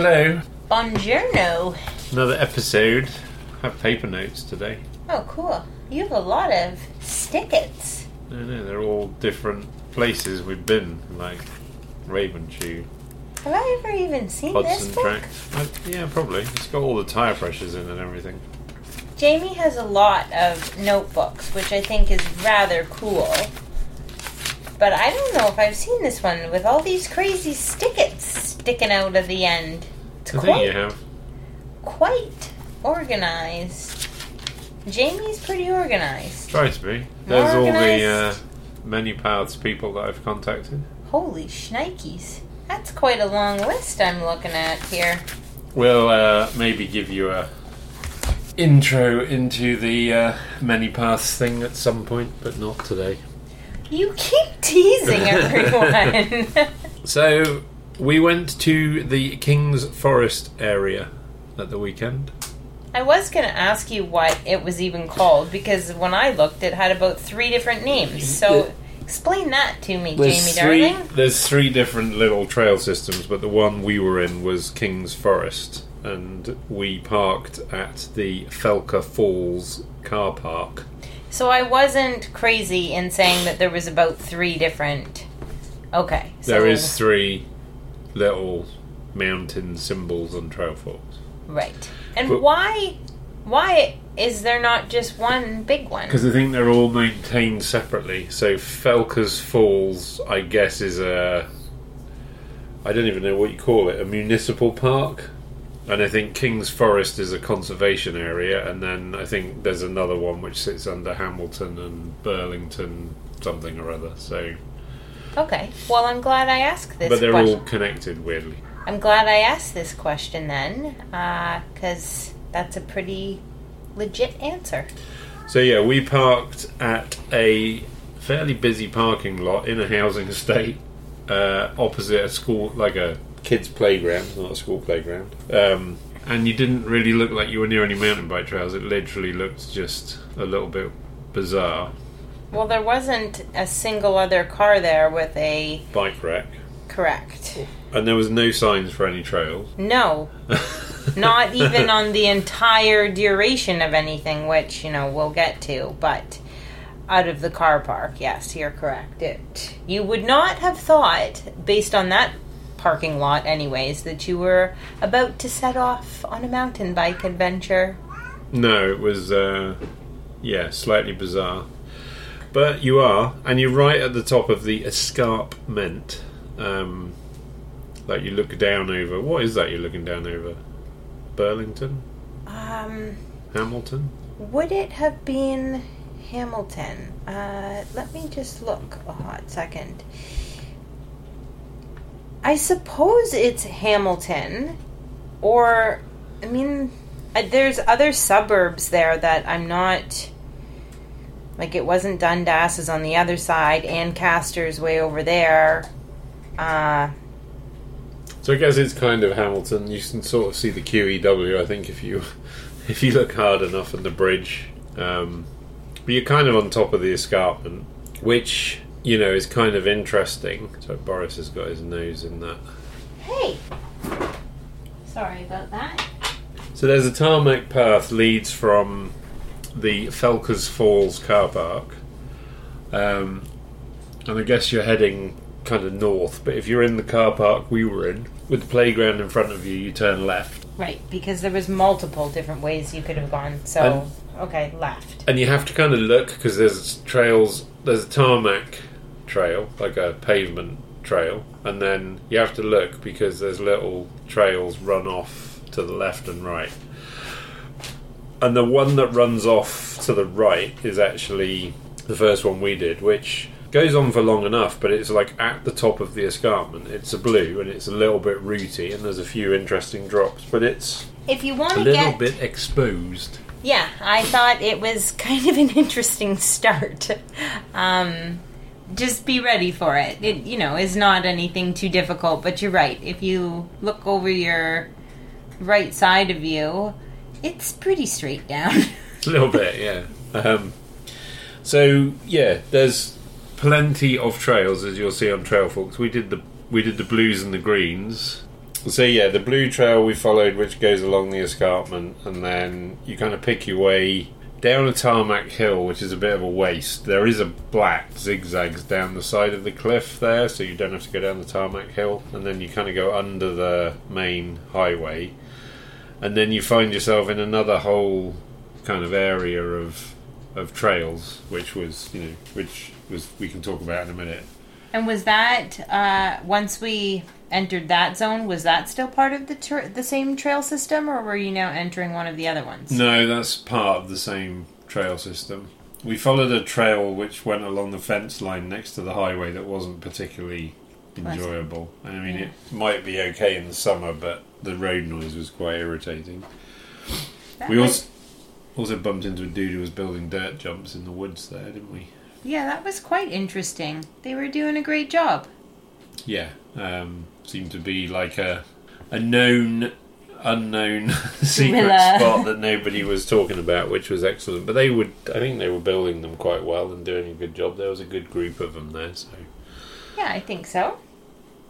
Hello. Buongiorno. Another episode. I have paper notes today. Oh, cool. You have a lot of stickets. No, no, they're all different places we've been, like Ravenshoe, Have I ever even seen this Hudson book? Track. Uh, yeah, probably. It's got all the tyre pressures in and everything. Jamie has a lot of notebooks, which I think is rather cool. But I don't know if I've seen this one with all these crazy stickets sticking out of the end. It's I think quite, you have. quite organized. Jamie's pretty organized. Try to be. There's all the uh, paths people that I've contacted. Holy shnikes. That's quite a long list I'm looking at here. We'll uh, maybe give you a intro into the uh, many paths thing at some point, but not today. You keep teasing everyone. So we went to the King's Forest area at the weekend. I was going to ask you what it was even called because when I looked, it had about three different names. So explain that to me, Jamie three, darling. There's three different little trail systems, but the one we were in was King's Forest, and we parked at the Felkers Falls car park. So I wasn't crazy in saying that there was about three different. Okay. So, There is three little mountain symbols on Trailforks. right. And But- why? Why is there not just one big one? Because I think they're all maintained separately. So Felker's Falls, I guess, is a. I don't even know what you call it, a municipal park. And I think King's Forest is a conservation area, and then I think there's another one which sits under Hamilton and Burlington something or other. So, Okay. Well, I'm glad I asked this. but they're question. all connected weirdly. I'm glad I asked this question then, because that's a pretty legit answer. So yeah, we parked at a fairly busy parking lot in a housing estate, uh, opposite a school, like a kids' playground, not a school playground. Um, and you didn't really look like you were near any mountain bike trails. It literally looked just a little bit bizarre. Well, there wasn't a single other car there with a Bike wreck, correct. and there was no signs for any trails. No, not even on the entire duration of anything, which, you know, we'll get to, but out of the car park, yes, you're correct. It you would not have thought, based on that parking lot anyways, that you were about to set off on a mountain bike adventure. No, it was, uh, yeah, slightly bizarre. But you are, and you're right at the top of the escarpment. Um, like you look down over. What is that you're looking down over? Burlington? Um Hamilton? Would it have been Hamilton? Uh, let me just look a hot second. I suppose it's Hamilton, or I mean, uh, there's other suburbs there that I'm not. Like it wasn't Dundas is on the other side, Ancaster's way over there. Uh, So I guess it's kind of Hamilton. You can sort of see the QEW, I think, if you if you look hard enough at the bridge. Um, but you're kind of on top of the escarpment, which you know is kind of interesting. So Boris has got his nose in that. hey, sorry about that. So there's a tarmac path leads from the Felkers Falls car park, um, and I guess you're heading kind of north. But if you're in the car park we were in, with the playground in front of you, you turn left, Right, because there was multiple different ways you could have gone. So, okay, left. and you have to kind of look because there's trails. There's a tarmac trail, like a pavement trail, and then you have to look because there's little trails run off to the left and right. And the one that runs off to the right is actually the first one we did, which goes on for long enough, but it's like at the top of the escarpment. It's a blue and it's a little bit rooty, and there's a few interesting drops, but it's If you want a to little get, bit exposed. yeah, I thought it was kind of an interesting start. Um, just be ready for it. It, you know, is not anything too difficult. But you're right. If you look over your right side of you, it's pretty straight down. A little bit, yeah. Um, so yeah, there's plenty of trails as you'll see on Trailforks. We did the we did the blues and the greens, So yeah, the blue trail we followed, which goes along the escarpment, and then you kind of pick your way down a tarmac hill, which is a bit of a waste. There is a black zigzags down the side of the cliff there, so you don't have to go down the tarmac hill, and then you kind of go under the main highway, and then you find yourself in another whole kind of area of of trails, which was you know which was we can talk about in a minute. And was that uh, once we entered that zone? Was that still part of the tra- the same trail system, or were you now entering one of the other ones? No, that's part of the same trail system. We followed a trail which went along the fence line next to the highway that wasn't particularly. Enjoyable. I mean, Yeah. it might be okay in the summer, but the road noise was quite irritating. That we was- also also bumped into a dude who was building dirt jumps in the woods there, didn't we? yeah, that was quite interesting. They were doing a great job. Yeah, um, seemed to be like a a known unknown secret spot that nobody was talking about, which was excellent. But they would, I think, they were building them quite well and doing a good job. There was a good group of them there, so Yeah, I think so.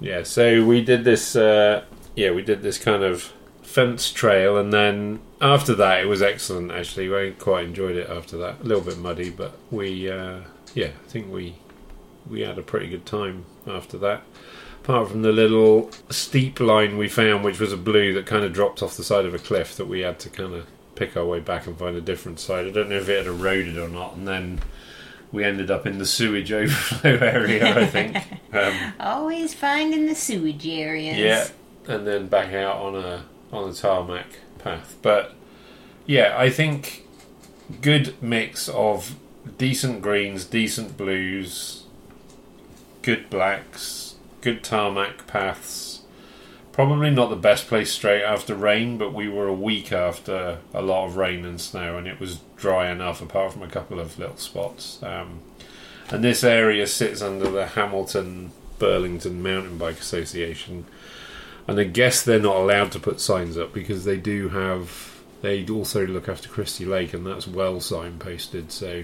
Yeah. So we did this, uh, yeah, we did this kind of fence trail, and then after that, it was excellent. Actually, we quite enjoyed it. After that, a little bit muddy, but we, uh, yeah, I think we we had a pretty good time after that. Apart from the little steep line we found, which was a blue that kind of dropped off the side of a cliff that we had to kind of pick our way back and find a different side. I don't know if it had eroded or not, and then we ended up in the sewage overflow area, I think. Um, Always finding the sewage areas. yeah, and then back out on a on a tarmac path. But yeah, I think good mix of decent greens, decent blues, good blacks, good tarmac paths. Probably not the best place straight after rain, but we were a week after a lot of rain and snow, and it was dry enough, apart from a couple of little spots. Um, and this area sits under the Hamilton Burlington Mountain Bike Association, and I guess they're not allowed to put signs up because they do have. They also look after Christie Lake, and that's well signposted. So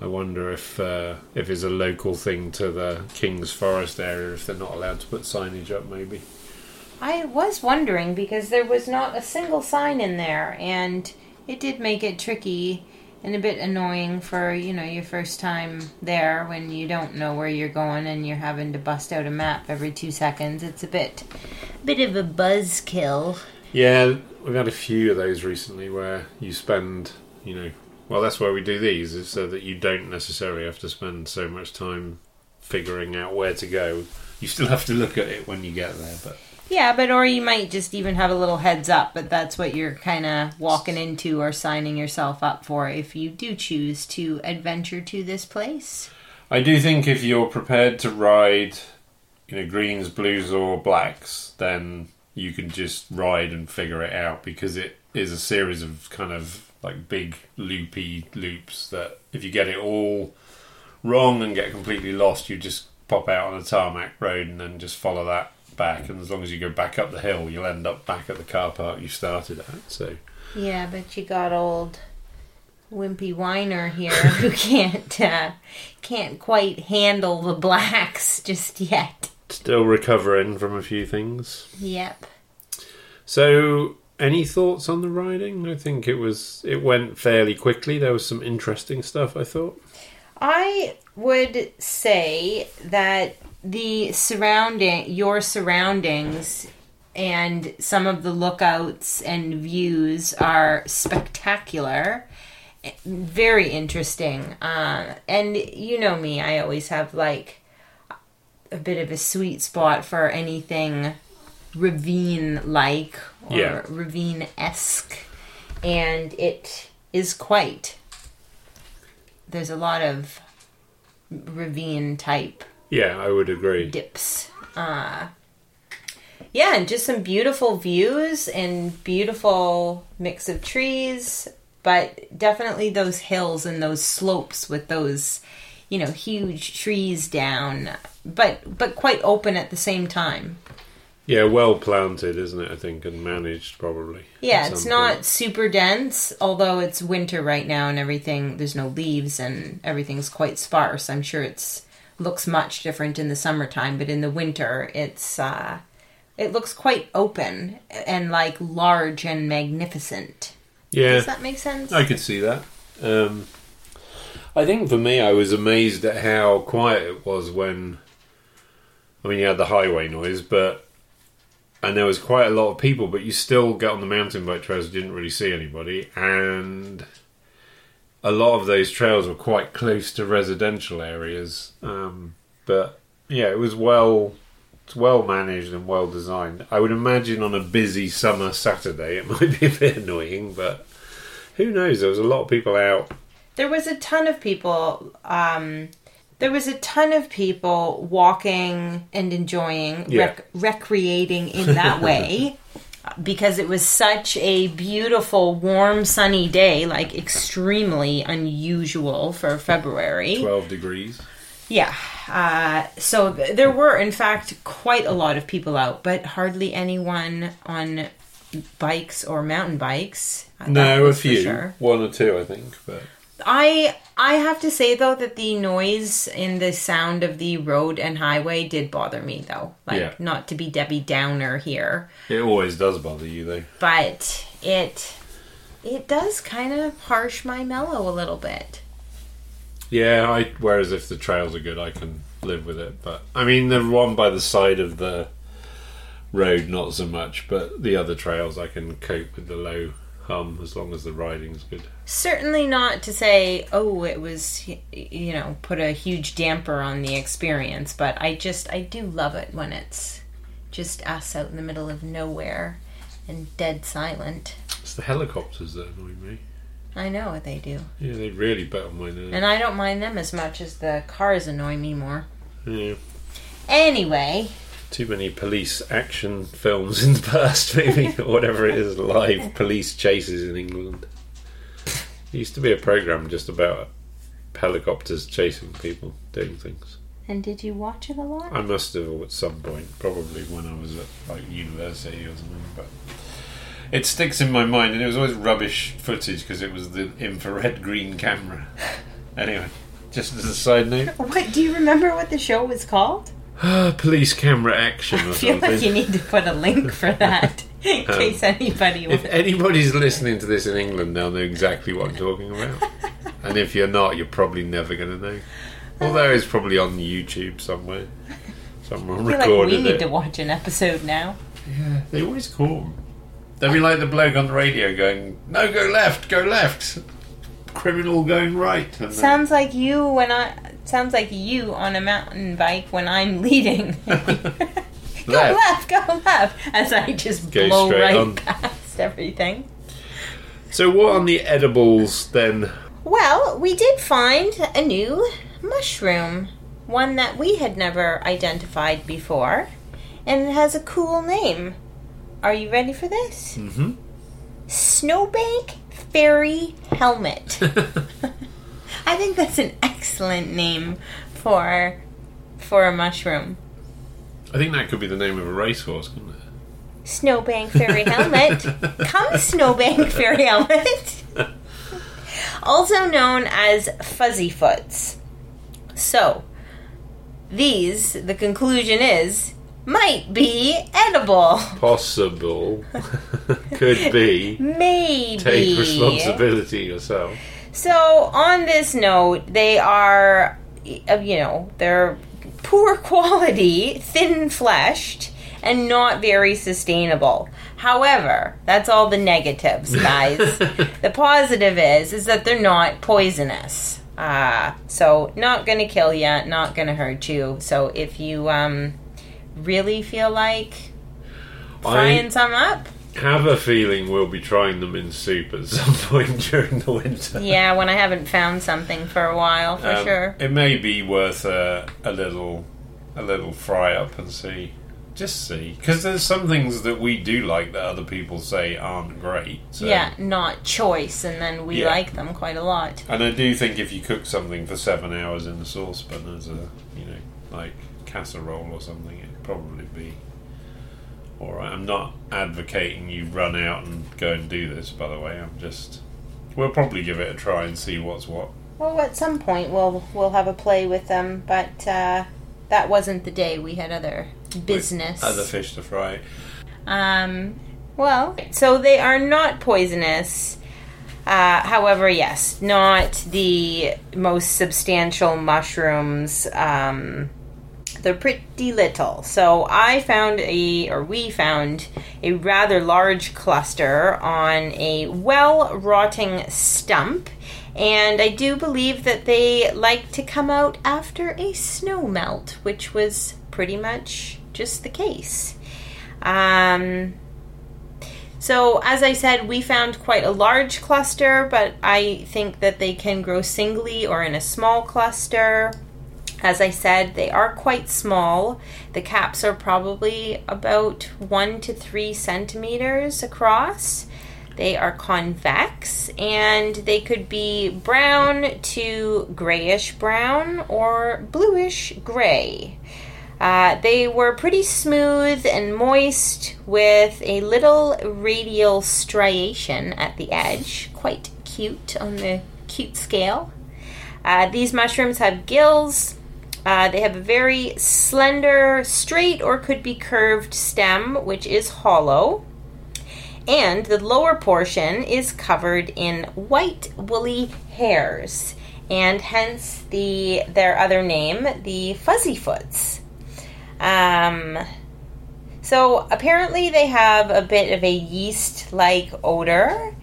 I wonder if uh, if it's a local thing to the King's Forest area, if they're not allowed to put signage up, maybe. I was wondering because there was not a single sign in there, and it did make it tricky and a bit annoying for you know your first time there when you don't know where you're going and you're having to bust out a map every two seconds. It's a bit, bit of a buzzkill. Yeah, we've had a few of those recently where you spend, you know, well, that's why we do these, is so that you don't necessarily have to spend so much time figuring out where to go. You still have to look at it when you get there, but Yeah, but or you might just even have a little heads up, but that's what you're kind of walking into or signing yourself up for if you do choose to adventure to this place. I do think if you're prepared to ride, you know, greens, blues, or blacks, then you can just ride and figure it out because it is a series of kind of like big loopy loops that if you get it all wrong and get completely lost, you just pop out on a tarmac road and then just follow that back. And as long as you go back up the hill, you'll end up back at the car park you started at. So Yeah, but you got old wimpy whiner here who can't uh, can't quite handle the blacks just yet. still recovering from a few things. Yep. So, any thoughts on the riding? I think it was it went fairly quickly. There was some interesting stuff. I thought. I would say that the surrounding your surroundings and some of the lookouts and views are spectacular very interesting uh, and you know me i always have like a bit of a sweet spot for anything ravine like or Yeah. ravine esque and it is quite there's a lot of ravine type Yeah, I would agree. dips. Uh, yeah, and just some beautiful views and beautiful mix of trees, but definitely those hills and those slopes with those, you know, huge trees down, but but quite open at the same time. Yeah, well planted, isn't it? I think and managed probably. Yeah, it's not point. super dense, although it's winter right now and everything. There's no leaves and everything's quite sparse. I'm sure it's looks much different in the summertime, but in the winter, it's uh, it looks quite open and like large and magnificent. Yeah, Does that make sense? I could see that. Um, I think for me, I was amazed at how quiet it was when. I mean, you had the highway noise, but and there was quite a lot of people, but you still get on the mountain bike trails, didn't really see anybody, and a lot of those trails were quite close to residential areas. Um, but yeah, it was well, it's well managed and well designed. I would imagine on a busy summer Saturday, it might be a bit annoying, but who knows? There was a lot of people out. There was a ton of people. Um, there was a ton of people walking and enjoying, Yeah. rec- recreating in that way. Because it was such a beautiful, warm, sunny day, like extremely unusual for February. Twelve degrees. Yeah. Uh, so th- there were, in fact, quite a lot of people out, but hardly anyone on bikes or mountain bikes. Uh, No, a few, sure. one or two, I think. But I I have to say though that the noise in the sound of the road and highway did bother me though. Like Yeah. not to be Debbie Downer here, it always does bother you, though. but it it does kind of harsh my mellow a little bit. Yeah, I. Whereas if the trails are good, I can live with it. But I mean, the one by the side of the road, not so much. But the other trails, I can cope with the low hum as long as the riding's good. Certainly not to say, oh, it was, you know, put a huge damper on the experience, but I just, I do love it when it's just us out in the middle of nowhere and dead silent. It's the helicopters that annoy me. I know what they do. Yeah, they really on my nerves. And I don't mind them as much as the cars annoy me more. Yeah. Anyway, Too many police action films in the past, maybe, or whatever it is, live police chases in England. There used to be a program just about helicopters chasing people, doing things. and did you watch it a lot? I must have at some point, probably when I was at like university or something, but it sticks in my mind, and it was always rubbish footage because it was the infrared green camera. Anyway, just as a side note, What do you remember what the show was called? police camera action I feel something. like you need to put a link for that in Um, case anybody If anybody's listening to this in England, they'll know exactly what I'm talking about. and if you're not, you're probably never going to know. Although it's probably on YouTube somewhere. Someone I feel like recorded we need it. to watch an episode now. Yeah, they always call them. They'll be like the bloke on the radio going, "No, go left, go left." Criminal going right. Sounds like you when I. Sounds like you on a mountain bike when I'm leading. go left, go left, as I just Go blow right on. past everything. So what on the edibles then? Well, we did find a new mushroom, one that we had never identified before, and it has a cool name. Are you ready for this? Mm-hmm. Snowbank Fairy Helmet. I think that's an excellent name for for a mushroom. I think that could be the name of a racehorse, couldn't it? Snowbank Fairy Helmet. Come, Snowbank Fairy Helmet. also known as Fuzzy Foots. So, these, the conclusion is, might be edible. Possible. could be. Maybe. Take responsibility yourself. So, on this note, they are, uh, you know, they're poor quality, thin fleshed, and not very sustainable. However, that's all the negatives, guys. the positive is is that they're not poisonous. Uh, so not gonna kill you, not gonna hurt you. So if you um really feel like frying I some up, have a feeling we'll be trying them in soup at some point during the winter. yeah, when I haven't found something for a while, for Um, sure. It may be worth a, a little a little fry up and see. Just see, because there's some things that we do like that other people say aren't great. So. yeah, not choice, and then we Yeah. like them quite a lot. And I do think if you cook something for seven hours in the saucepan as a, you know, like casserole or something, it'd probably be alright. I'm not advocating you run out and go and do this, by the way. I'm just. We'll probably give it a try and see what's what. Well, at some point we'll we'll have a play with them, but uh, that wasn't the day. We had other business. Other fish to fry. Um, well, so they are not poisonous. Uh, however, yes, not the most substantial mushrooms. Um, they're pretty little. So I found a, or we found a rather large cluster on a well rotting stump. And I do believe that they like to come out after a snow melt, which was pretty much just the case. Um, so, as I said, we found quite a large cluster, but I think that they can grow singly or in a small cluster. As I said, they are quite small. The caps are probably about one to three centimeters across. They are convex and they could be brown to grayish brown or bluish gray. Uh, they were pretty smooth and moist with a little radial striation at the edge. Quite cute on the cute scale. Uh, these mushrooms have gills. Uh, they have a very slender, straight, or could be curved stem, which is hollow. And the lower portion is covered in white woolly hairs, and hence the their other name, the fuzzy foots. Um, so apparently they have a bit of a yeast-like odor,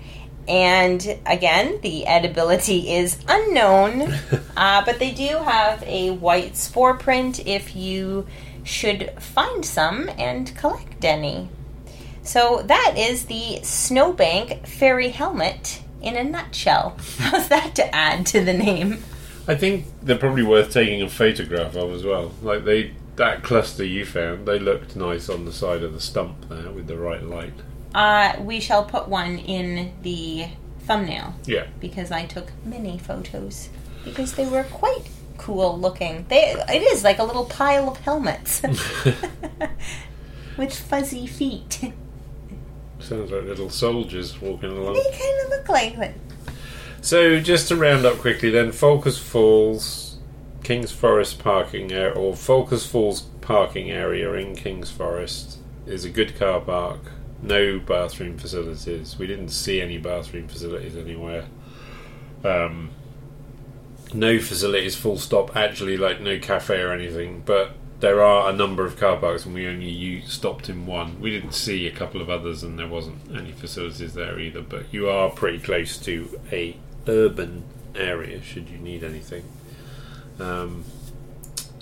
and again, the edibility is unknown, uh, but they do have a white spore print if you should find some and collect any. So that is the Snowbank Fairy Helmet in a nutshell. How's that to add to the name? I think they're probably worth taking a photograph of as well. Like they, that cluster you found, they looked nice on the side of the stump there with the right light. Uh, we shall put one in the thumbnail Yeah. because I took many photos because they were quite cool looking. They it is like a little pile of helmets with fuzzy feet. Sounds like little soldiers walking along. They kind of look like it. So, just to round up quickly, then Felkers Falls, Kings Forest parking area, or Felkers Falls parking area in Kings Forest is a good car park. No bathroom facilities. We didn't see any bathroom facilities anywhere. Um, no facilities, full stop. Actually, like no cafe or anything. But there are a number of car parks, and we only u- stopped in one. We didn't see a couple of others, and there wasn't any facilities there either. But you are pretty close to a urban area. Should you need anything. Um,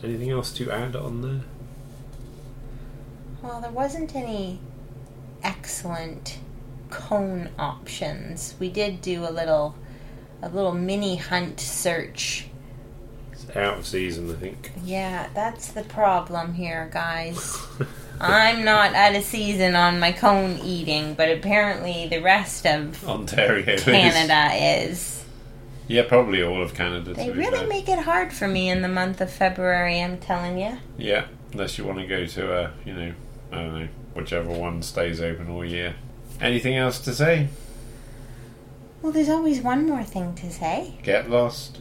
anything else to add on there? Well, there wasn't any excellent cone options. We did do a little a little mini hunt search. It's out of season, I think. Yeah, that's the problem here, guys. I'm not out of season on my cone eating, but apparently the rest of Ontario. Canada is. Yeah, probably all of Canada. They really fair. make it hard for me in the month of February, I'm telling you. Yeah, unless you want to go to a, you know, I don't know, whichever one stays open all year. Anything else to say? Well, there's always one more thing to say. Get lost.